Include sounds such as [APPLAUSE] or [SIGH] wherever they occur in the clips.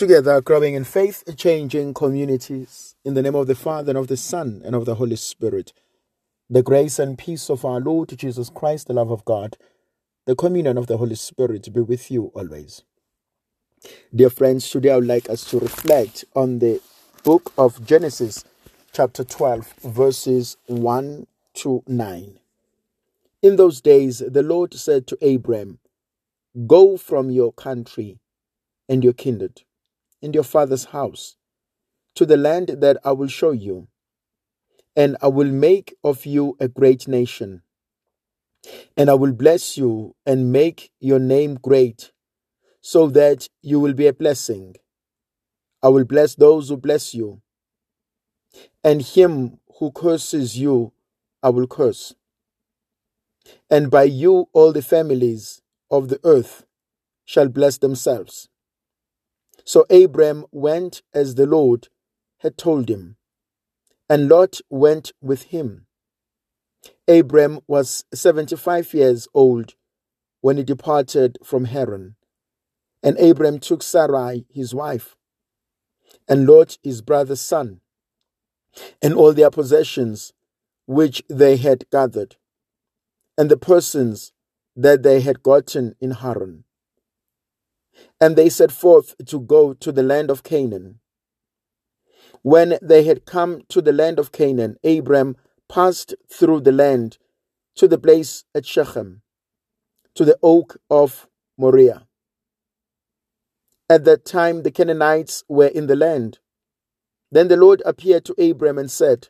Together, growing in faith, changing communities. In the name of the Father, and of the Son, and of the Holy Spirit. The grace and peace of our Lord Jesus Christ, the love of God, the communion of the Holy Spirit be with you always. Dear friends, today I would like us to reflect on the book of Genesis, chapter 12, verses 1 to 9. In those days, the Lord said to Abram, Go from your country and your kindred and your father's house to the land that I will show you, and I will make of you a great nation. And I will bless you and make your name great, so that you will be a blessing. I will bless those who bless you, and him who curses you, I will curse. And by you all the families of the earth shall bless themselves. So Abram went as the Lord had told him, and Lot went with him. Abram was seventy five years old when he departed from Haran, and Abram took Sarai his wife, and Lot his brother's son, and all their possessions which they had gathered, and the persons that they had gotten in Haran. And they set forth to go to the land of Canaan. When they had come to the land of Canaan, Abram passed through the land to the place at Shechem, to the oak of Moreh. At that time, the Canaanites were in the land. Then the Lord appeared to Abram and said,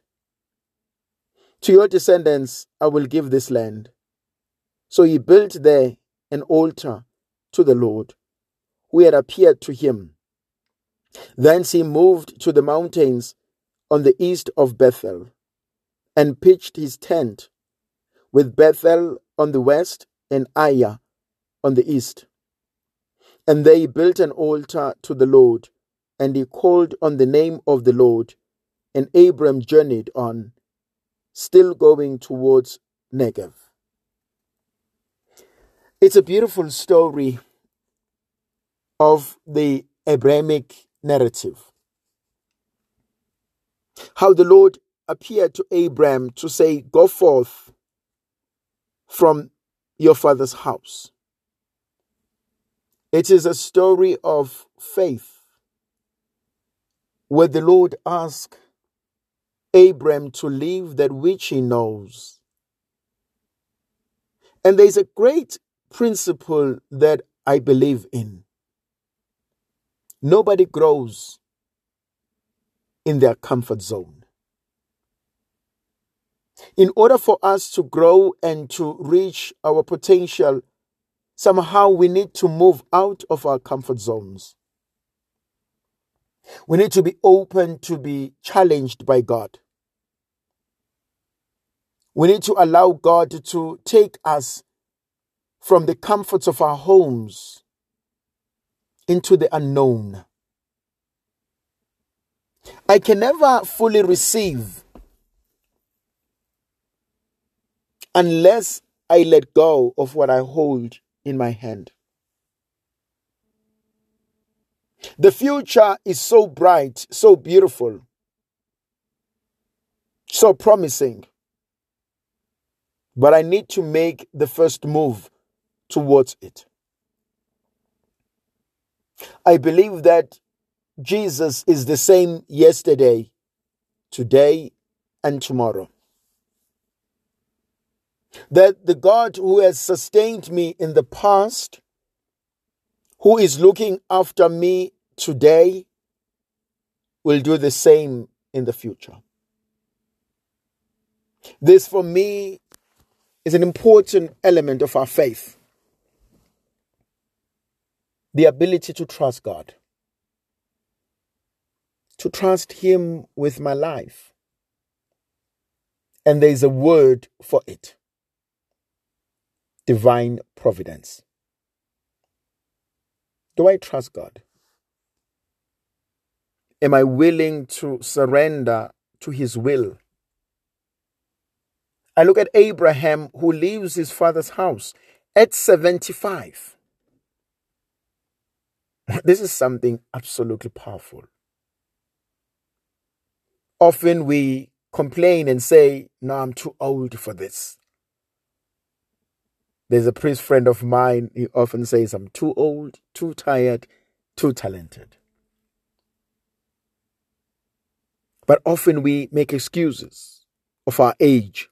To your descendants I will give this land. So he built there an altar to the Lord, who had appeared to him. Thence he moved to the mountains on the east of Bethel, and pitched his tent, with Bethel on the west and Ai on the east. And they built an altar to the Lord, and he called on the name of the Lord. And Abram journeyed on, still going towards Negev. It's a beautiful story of the Abrahamic narrative. How the Lord appeared to Abram to say, Go forth from your father's house. It is a story of faith where the Lord asked Abram to leave that which he knows. And there's a great principle that I believe in. Nobody grows in their comfort zone. In order for us to grow and to reach our potential, somehow we need to move out of our comfort zones. We need to be open to be challenged by God. We need to allow God to take us from the comforts of our homes into the unknown. I can never fully receive unless I let go of what I hold in my hand. The future is so bright, so beautiful, so promising. But I need to make the first move towards it. I believe that Jesus is the same yesterday, today, and tomorrow. That the God who has sustained me in the past, who is looking after me today, will do the same in the future. This, for me, is an important element of our faith the ability to trust God, to trust Him with my life. And there is a word for it divine providence. Do I trust God? Am I willing to surrender to His will? I look at Abraham who leaves his father's house at 75 [LAUGHS] This is something absolutely powerful. Often we complain and say, No, I'm too old for this. There's a priest friend of mine, he often says, I'm too old, too tired, too talented. But often we make excuses of our age.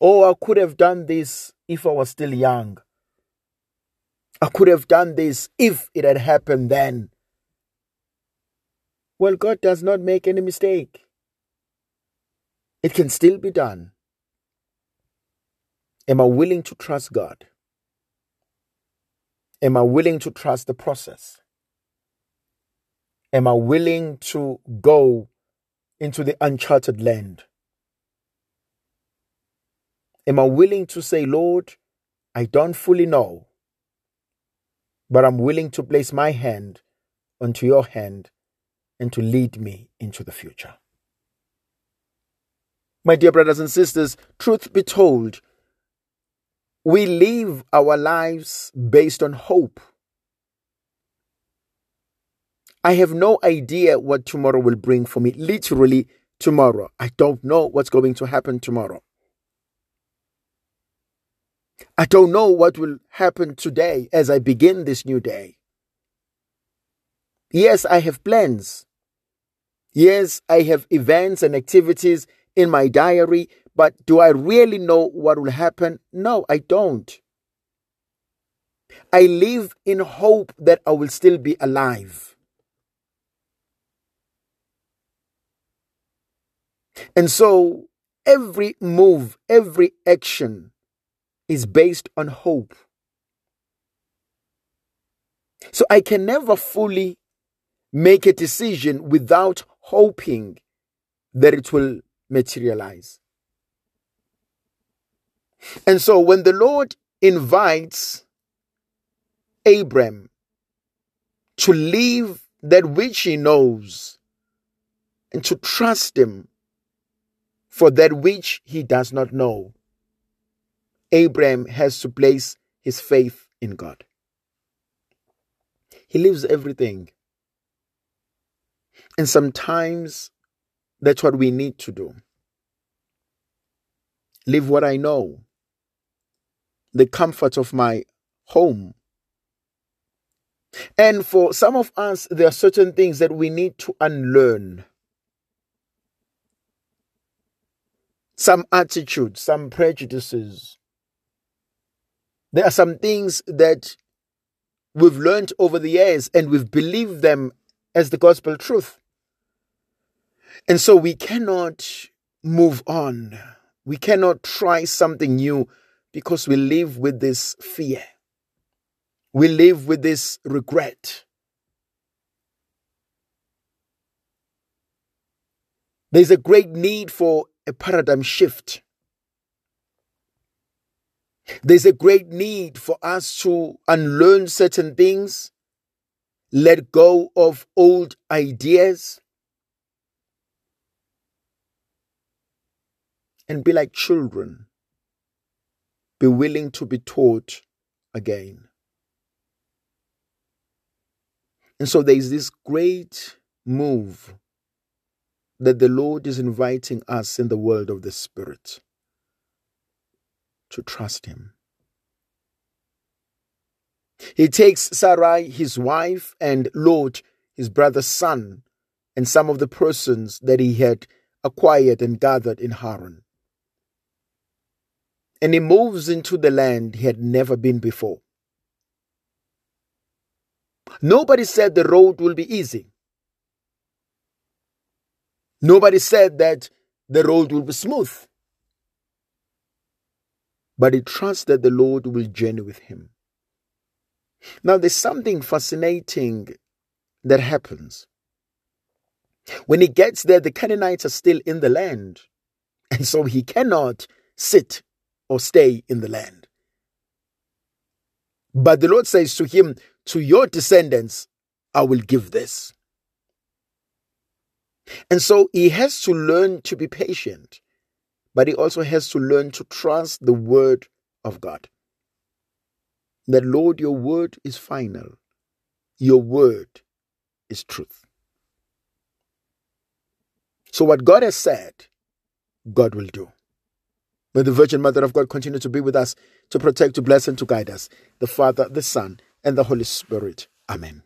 Oh, I could have done this if I was still young. I could have done this if it had happened then. Well, God does not make any mistake. It can still be done. Am I willing to trust God? Am I willing to trust the process? Am I willing to go into the uncharted land? Am I willing to say, Lord, I don't fully know, but I'm willing to place my hand onto your hand and to lead me into the future? My dear brothers and sisters, truth be told, we live our lives based on hope. I have no idea what tomorrow will bring for me. Literally, tomorrow. I don't know what's going to happen tomorrow. I don't know what will happen today as I begin this new day. Yes, I have plans. Yes, I have events and activities in my diary but do I really know what will happen? No, I don't. I live in hope that I will still be alive. And so every move, every action is based on hope. So I can never fully make a decision without hoping that it will materialize. And so when the Lord invites Abram to leave that which he knows and to trust him for that which he does not know, Abram has to place his faith in God. He leaves everything. And sometimes that's what we need to do. Leave what I know the comfort of my home. And for some of us, there are certain things that we need to unlearn. Some attitudes, some prejudices. There are some things that we've learned over the years and we've believed them as the gospel truth. And so we cannot move on. We cannot try something new because we live with this fear. We live with this regret. There's a great need for a paradigm shift. There's a great need for us to unlearn certain things, let go of old ideas, and be like children be willing to be taught again. And so there is this great move that the Lord is inviting us in the world of the Spirit to trust Him. He takes Sarai, his wife, and Lot, his brother's son, and some of the persons that he had acquired and gathered in Haran and he moves into the land he had never been before. Nobody said the road will be easy. Nobody said that the road will be smooth. But he trusts that the Lord will journey with him. Now, there's something fascinating that happens. When he gets there, the Canaanites are still in the land. And so he cannot sit or stay in the land. But the Lord says to him, To your descendants, I will give this. And so he has to learn to be patient, but he also has to learn to trust the word of God. That, Lord, your word is final. Your word is truth. So, what God has said, God will do. May the Virgin Mother of God continue to be with us, to protect, to bless, and to guide us. The Father, the Son, and the Holy Spirit. Amen.